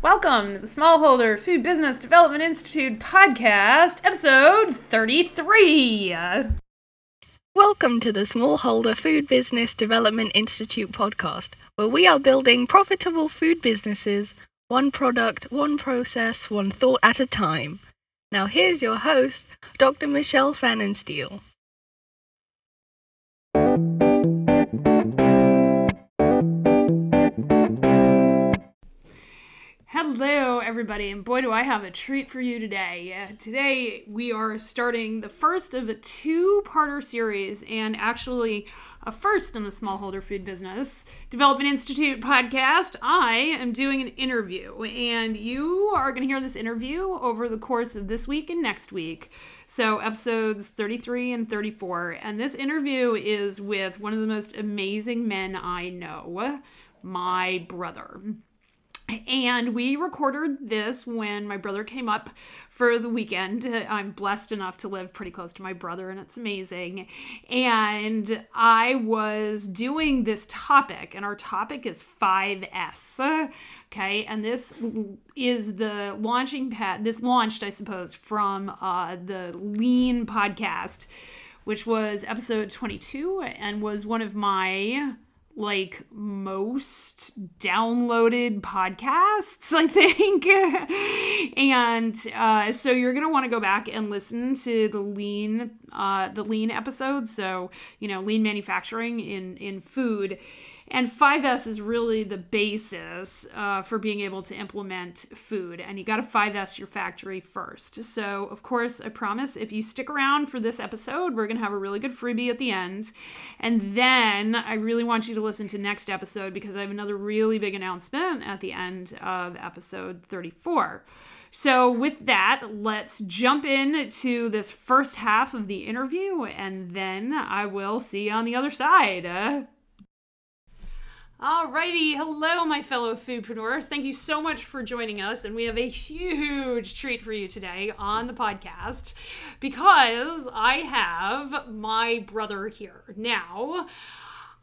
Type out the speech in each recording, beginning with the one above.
Welcome to the Smallholder Food Business Development Institute podcast, episode 33. Welcome to the Smallholder Food Business Development Institute podcast, where we are building profitable food businesses, one product, one process, one thought at a time. Now, here's your host, Dr. Michelle Fannenstiel. Hello, everybody, and boy, do I have a treat for you today. Uh, today, we are starting the first of a two parter series, and actually a first in the Smallholder Food Business Development Institute podcast. I am doing an interview, and you are going to hear this interview over the course of this week and next week. So, episodes 33 and 34. And this interview is with one of the most amazing men I know, my brother. And we recorded this when my brother came up for the weekend. I'm blessed enough to live pretty close to my brother, and it's amazing. And I was doing this topic, and our topic is 5S. Okay, and this is the launching pad. This launched, I suppose, from uh, the Lean podcast, which was episode 22 and was one of my like most downloaded podcasts, I think. and uh, so you're gonna want to go back and listen to the lean, uh, the lean episode. So you know, lean manufacturing in in food and 5S is really the basis uh, for being able to implement food. And you got to 5S your factory first. So, of course, I promise if you stick around for this episode, we're going to have a really good freebie at the end. And then I really want you to listen to next episode because I have another really big announcement at the end of episode 34. So, with that, let's jump in to this first half of the interview, and then I will see you on the other side. Uh, Alrighty, hello, my fellow foodpreneurs. Thank you so much for joining us, and we have a huge treat for you today on the podcast because I have my brother here. Now,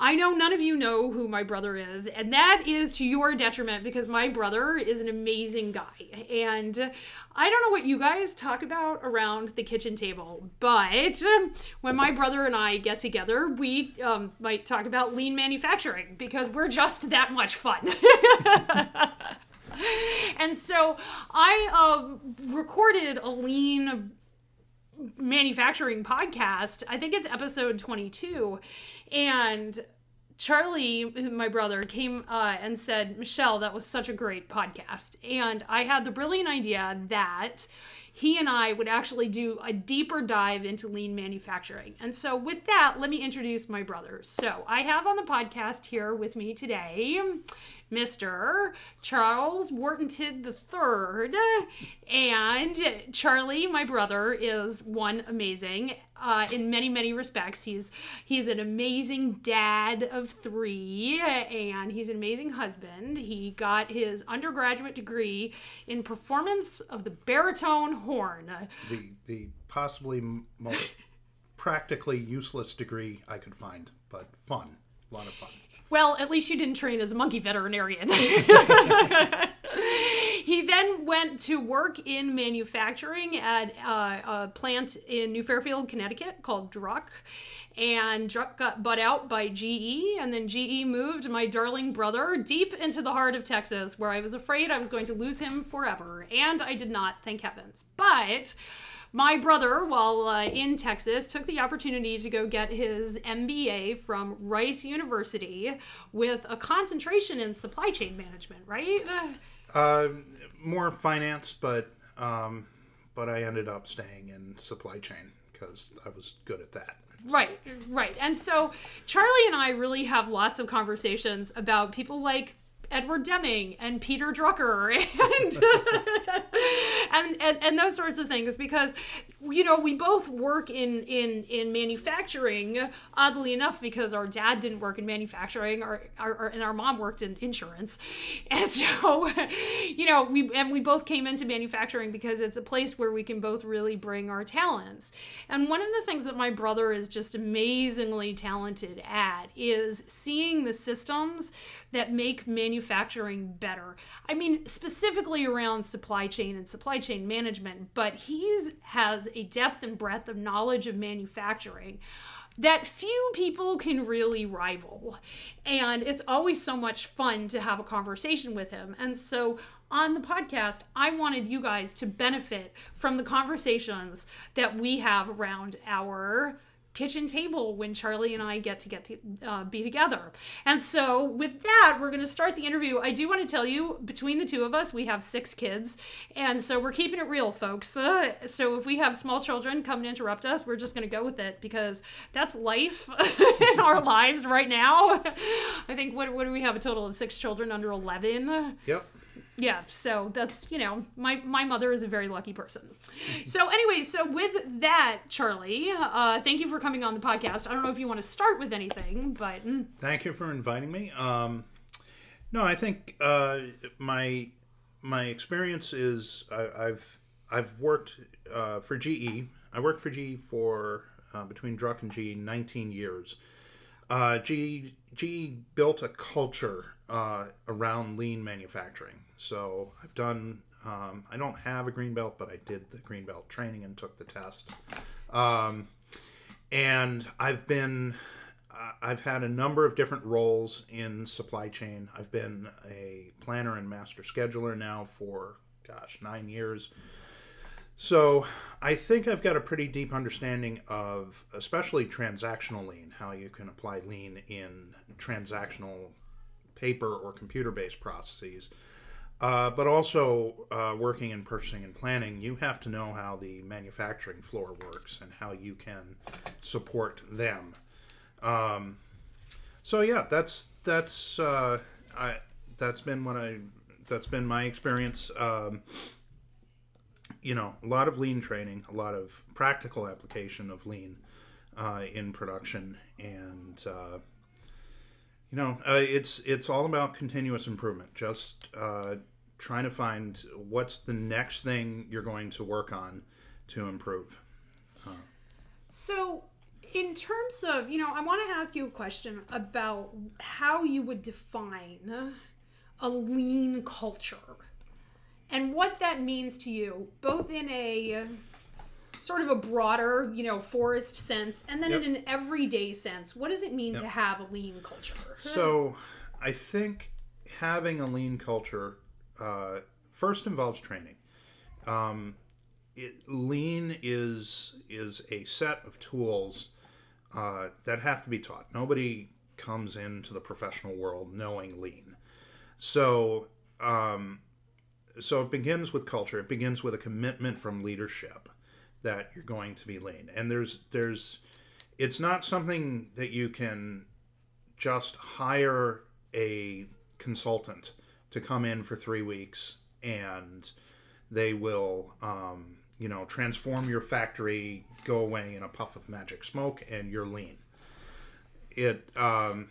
I know none of you know who my brother is, and that is to your detriment because my brother is an amazing guy. And I don't know what you guys talk about around the kitchen table, but when my brother and I get together, we um, might talk about lean manufacturing because we're just that much fun. and so I uh, recorded a lean manufacturing podcast. I think it's episode 22. And Charlie, my brother, came uh, and said, Michelle, that was such a great podcast. And I had the brilliant idea that he and I would actually do a deeper dive into lean manufacturing. And so, with that, let me introduce my brothers. So, I have on the podcast here with me today Mr. Charles Wharton III. And Charlie, my brother, is one amazing. Uh, in many many respects he's he's an amazing dad of three and he's an amazing husband he got his undergraduate degree in performance of the baritone horn. The the possibly most practically useless degree i could find but fun a lot of fun well, at least you didn't train as a monkey veterinarian. he then went to work in manufacturing at uh, a plant in New Fairfield, Connecticut called Druck. And Druck got bought out by GE, and then GE moved my darling brother deep into the heart of Texas, where I was afraid I was going to lose him forever. And I did not, thank heavens. But my brother, while uh, in Texas, took the opportunity to go get his MBA from Rice University with a concentration in supply chain management, right? Uh, more finance, but um, but I ended up staying in supply chain because I was good at that. Right, right. And so Charlie and I really have lots of conversations about people like Edward Deming and Peter Drucker and, and, and and those sorts of things because you know, we both work in in in manufacturing. Oddly enough, because our dad didn't work in manufacturing, our, our, our and our mom worked in insurance, and so you know we and we both came into manufacturing because it's a place where we can both really bring our talents. And one of the things that my brother is just amazingly talented at is seeing the systems that make manufacturing better. I mean, specifically around supply chain and supply chain management, but he's has a depth and breadth of knowledge of manufacturing that few people can really rival. And it's always so much fun to have a conversation with him. And so on the podcast, I wanted you guys to benefit from the conversations that we have around our kitchen table when Charlie and I get to get to uh, be together. And so with that, we're going to start the interview. I do want to tell you, between the two of us, we have six kids, and so we're keeping it real, folks. Uh, so if we have small children come and interrupt us, we're just going to go with it because that's life in our lives right now. I think what what do we have a total of six children under eleven? Yep yeah so that's you know my my mother is a very lucky person. So anyway so with that charlie uh thank you for coming on the podcast. I don't know if you want to start with anything but mm. thank you for inviting me. Um no i think uh my my experience is I, have i've worked uh, for ge i worked for ge for uh, between druck and ge 19 years uh, GE, built a culture uh, around lean manufacturing. So I've done. Um, I don't have a green belt, but I did the green belt training and took the test. Um, and I've been. Uh, I've had a number of different roles in supply chain. I've been a planner and master scheduler now for, gosh, nine years. So I think I've got a pretty deep understanding of, especially transactional lean, how you can apply lean in transactional paper or computer based processes. Uh, but also uh, working in purchasing and planning, you have to know how the manufacturing floor works and how you can support them. Um, so yeah, that's that's uh, I, that's been what I that's been my experience. Um, you know, a lot of lean training, a lot of practical application of lean uh, in production, and uh, you know, uh, it's it's all about continuous improvement. Just uh, trying to find what's the next thing you're going to work on to improve. so, in terms of, you know, I want to ask you a question about how you would define a lean culture and what that means to you, both in a sort of a broader, you know, forest sense, and then yep. in an everyday sense. What does it mean yep. to have a lean culture? So, I think having a lean culture uh, first involves training. Um, it, lean is is a set of tools uh, that have to be taught. Nobody comes into the professional world knowing lean. So um, so it begins with culture. It begins with a commitment from leadership that you're going to be lean. And there's there's it's not something that you can just hire a consultant to come in for three weeks and they will um, you know transform your factory go away in a puff of magic smoke and you're lean it um,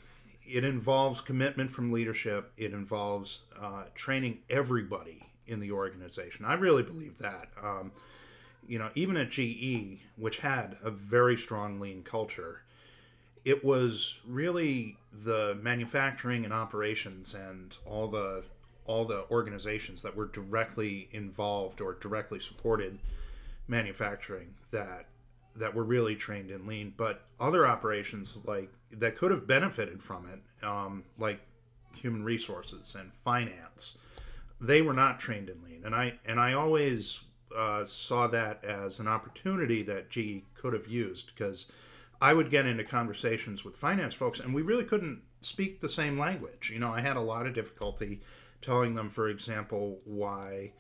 it involves commitment from leadership it involves uh, training everybody in the organization. I really believe that. Um, you know, even at GE, which had a very strong lean culture, it was really the manufacturing and operations and all the all the organizations that were directly involved or directly supported manufacturing that that were really trained in lean but other operations like that could have benefited from it um, like human resources and finance they were not trained in lean, and I and I always uh, saw that as an opportunity that GE could have used because I would get into conversations with finance folks, and we really couldn't speak the same language. You know, I had a lot of difficulty telling them, for example, why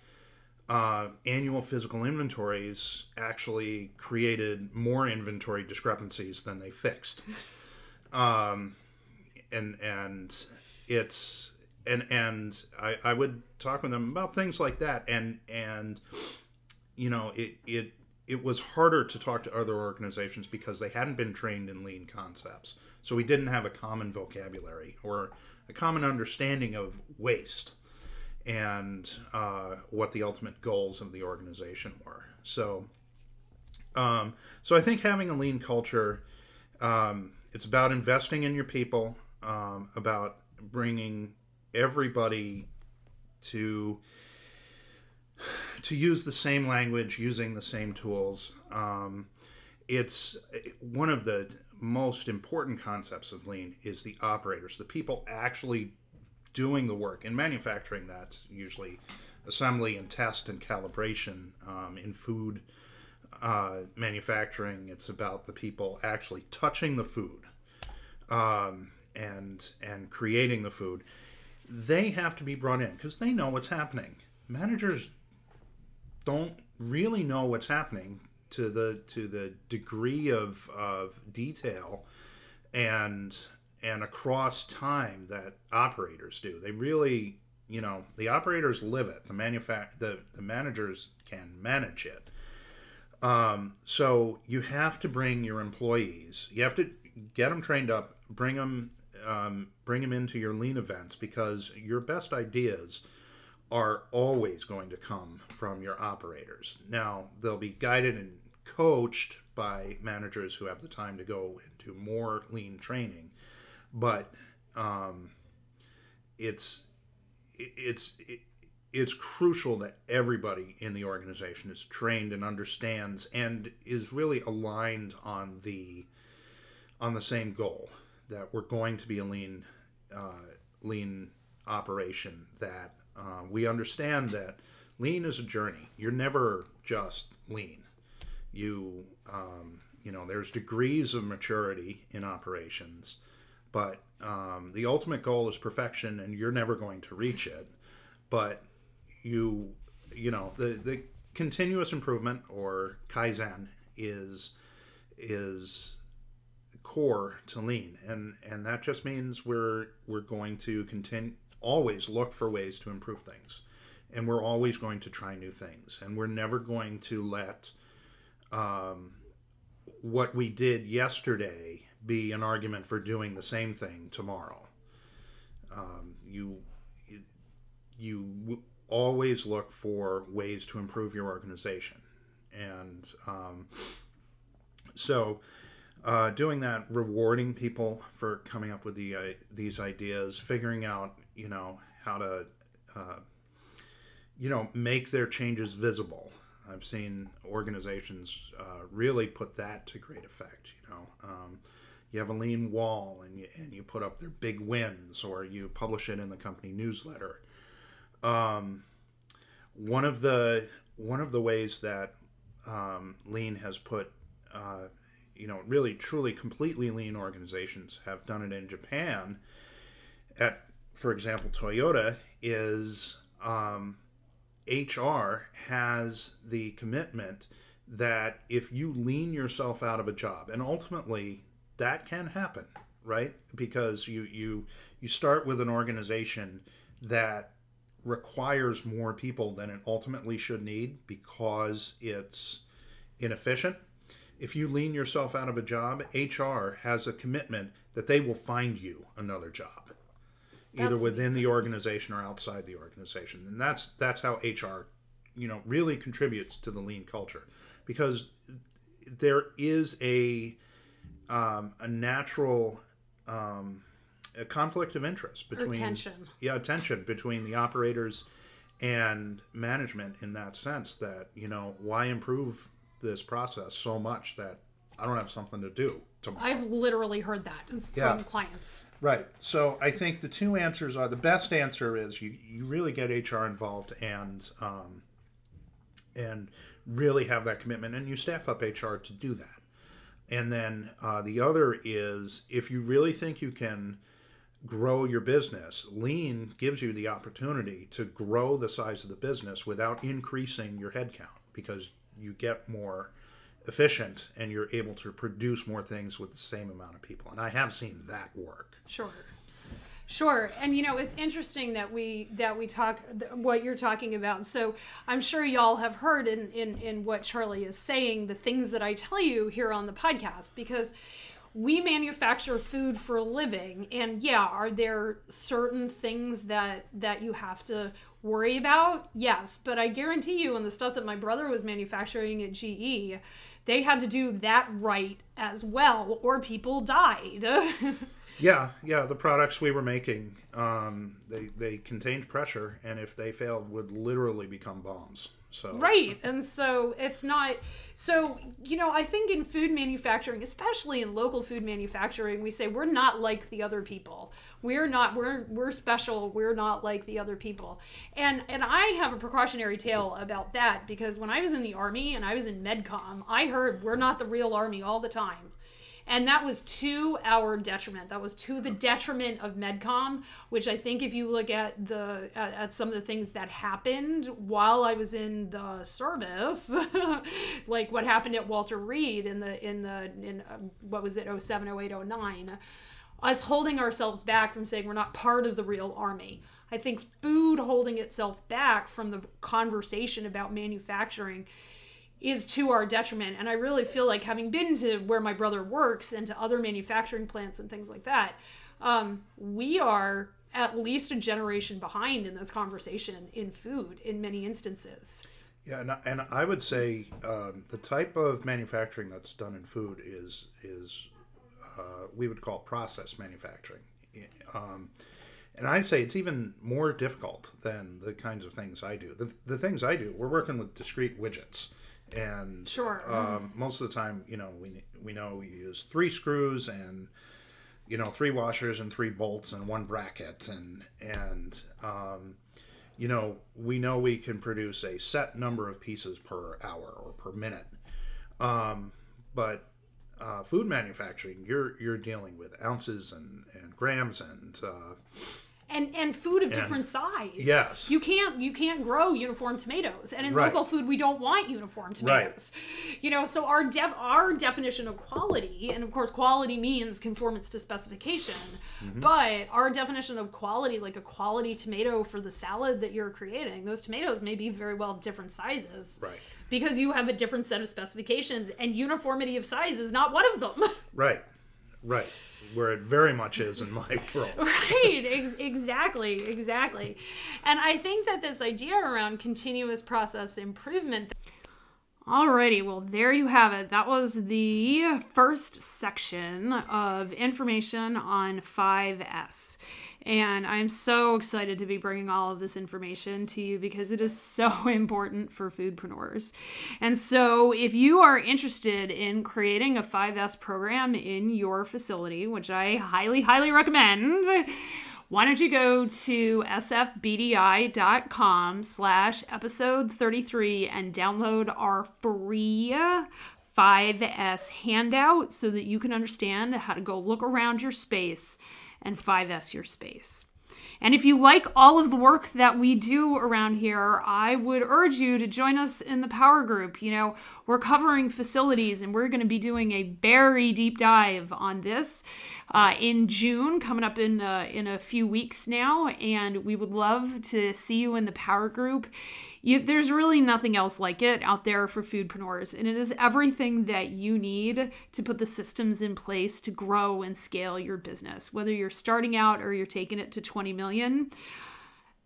uh, annual physical inventories actually created more inventory discrepancies than they fixed. Um, and and it's and and I, I would talk with them about things like that and and you know it it it was harder to talk to other organizations because they hadn't been trained in lean concepts. So we didn't have a common vocabulary or a common understanding of waste and uh, what the ultimate goals of the organization were. So, um, so I think having a lean culture, um, it's about investing in your people, um, about bringing everybody to to use the same language, using the same tools. Um, it's one of the most important concepts of lean is the operators, the people actually doing the work. In manufacturing, that's usually assembly and test and calibration. Um, in food uh, manufacturing, it's about the people actually touching the food um, and and creating the food. They have to be brought in because they know what's happening. Managers don't really know what's happening to the to the degree of of detail and and across time that operators do. They really, you know, the operators live it. The manufact the the managers can manage it. Um, so you have to bring your employees. You have to get them trained up. Bring them um, bring them into your lean events because your best ideas are always going to come from your operators. Now, they'll be guided and coached by managers who have the time to go into more lean training, but um, it's it's it's crucial that everybody in the organization is trained and understands and is really aligned on the on the same goal that we're going to be a lean uh, lean operation that uh, we understand that lean is a journey. You're never just lean. You, um, you know, there's degrees of maturity in operations, but um, the ultimate goal is perfection, and you're never going to reach it. But you, you know, the the continuous improvement or kaizen is is core to lean and and that just means we're we're going to continue always look for ways to improve things. And we're always going to try new things. And we're never going to let um, what we did yesterday be an argument for doing the same thing tomorrow. Um, you you always look for ways to improve your organization, and um, so uh, doing that, rewarding people for coming up with the uh, these ideas, figuring out you know how to uh, you know make their changes visible. I've seen organizations uh, really put that to great effect. You know, um, you have a lean wall and you, and you put up their big wins, or you publish it in the company newsletter. Um, one of the one of the ways that um, lean has put uh, you know really truly completely lean organizations have done it in Japan at for example, Toyota is um, HR has the commitment that if you lean yourself out of a job, and ultimately that can happen, right? Because you you you start with an organization that requires more people than it ultimately should need because it's inefficient. If you lean yourself out of a job, HR has a commitment that they will find you another job either that's within the organization or outside the organization. And that's that's how hr you know really contributes to the lean culture. Because there is a um, a natural um, a conflict of interest between or tension. yeah tension between the operators and management in that sense that you know why improve this process so much that I don't have something to do tomorrow. I've literally heard that from yeah. clients. Right. So I think the two answers are the best answer is you, you really get HR involved and um, and really have that commitment and you staff up HR to do that. And then uh, the other is if you really think you can grow your business, lean gives you the opportunity to grow the size of the business without increasing your headcount because you get more efficient and you're able to produce more things with the same amount of people. And I have seen that work. Sure. Sure, and you know it's interesting that we that we talk what you're talking about. So I'm sure y'all have heard in in in what Charlie is saying the things that I tell you here on the podcast because we manufacture food for a living and yeah are there certain things that that you have to worry about? Yes but i guarantee you in the stuff that my brother was manufacturing at ge they had to do that right as well or people died. Yeah yeah the products we were making um, they they contained pressure and if they failed would literally become bombs so right, and so it's not. So you know, I think in food manufacturing, especially in local food manufacturing, we say we're not like the other people. We're not. We're we're special. We're not like the other people. And and I have a precautionary tale about that because when I was in the army and I was in MedCom, I heard we're not the real army all the time and that was to our detriment. That was to the detriment of medcom which i think if you look at the at, at some of the things that happened while i was in the service like what happened at walter reed in the in the in uh, what was it 07 08 09 us holding ourselves back from saying we're not part of the real army. I think food holding itself back from the conversation about manufacturing is to our detriment. And I really feel like having been to where my brother works and to other manufacturing plants and things like that, um, we are at least a generation behind in this conversation in food in many instances. Yeah, and, and I would say um, the type of manufacturing that's done in food is is uh, we would call process manufacturing. Um, and I say it's even more difficult than the kinds of things I do. The, the things I do, we're working with discrete widgets and sure um, most of the time you know we we know we use three screws and you know three washers and three bolts and one bracket. And and um, you know we know we can produce a set number of pieces per hour or per minute. Um, but uh, food manufacturing you're you're dealing with ounces and, and grams and uh, and and food of and, different size. Yes, you can't you can't grow uniform tomatoes, and in right. local food we don't want uniform tomatoes. Right. You know, so our def, our definition of quality, and of course quality means conformance to specification, mm-hmm. but our definition of quality, like a quality tomato for the salad that you're creating, those tomatoes may be very well different sizes. Right. Because you have a different set of specifications, and uniformity of size is not one of them. Right. Right where it very much is in my world. right, Ex- exactly, exactly. And I think that this idea around continuous process improvement. Alrighty, well, there you have it. That was the first section of information on 5S. And I'm so excited to be bringing all of this information to you because it is so important for foodpreneurs. And so, if you are interested in creating a 5S program in your facility, which I highly, highly recommend, why don't you go to sfbdi.com slash episode 33 and download our free 5S handout so that you can understand how to go look around your space and 5S your space. And if you like all of the work that we do around here, I would urge you to join us in the Power Group. You know, we're covering facilities and we're going to be doing a very deep dive on this uh, in June, coming up in, uh, in a few weeks now. And we would love to see you in the Power Group. You, there's really nothing else like it out there for foodpreneurs, and it is everything that you need to put the systems in place to grow and scale your business, whether you're starting out or you're taking it to 20 million.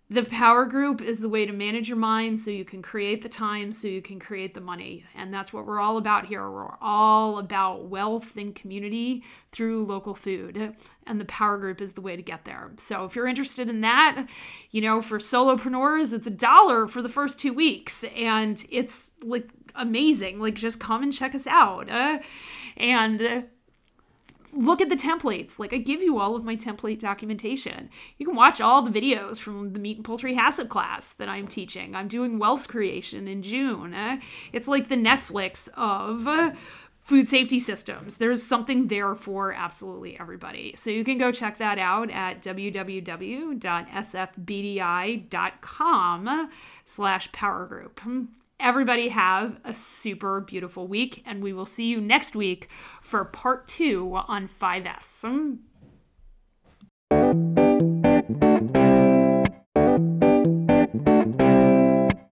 The power group is the way to manage your mind so you can create the time, so you can create the money. And that's what we're all about here. We're all about wealth and community through local food. And the power group is the way to get there. So if you're interested in that, you know, for solopreneurs, it's a dollar for the first two weeks. And it's like amazing. Like just come and check us out. Uh, and look at the templates. Like I give you all of my template documentation. You can watch all the videos from the meat and poultry HACCP class that I'm teaching. I'm doing wealth creation in June. Uh, it's like the Netflix of food safety systems. There's something there for absolutely everybody. So you can go check that out at www.sfbdi.com slash power group. Everybody have a super beautiful week, and we will see you next week for part two on 5S.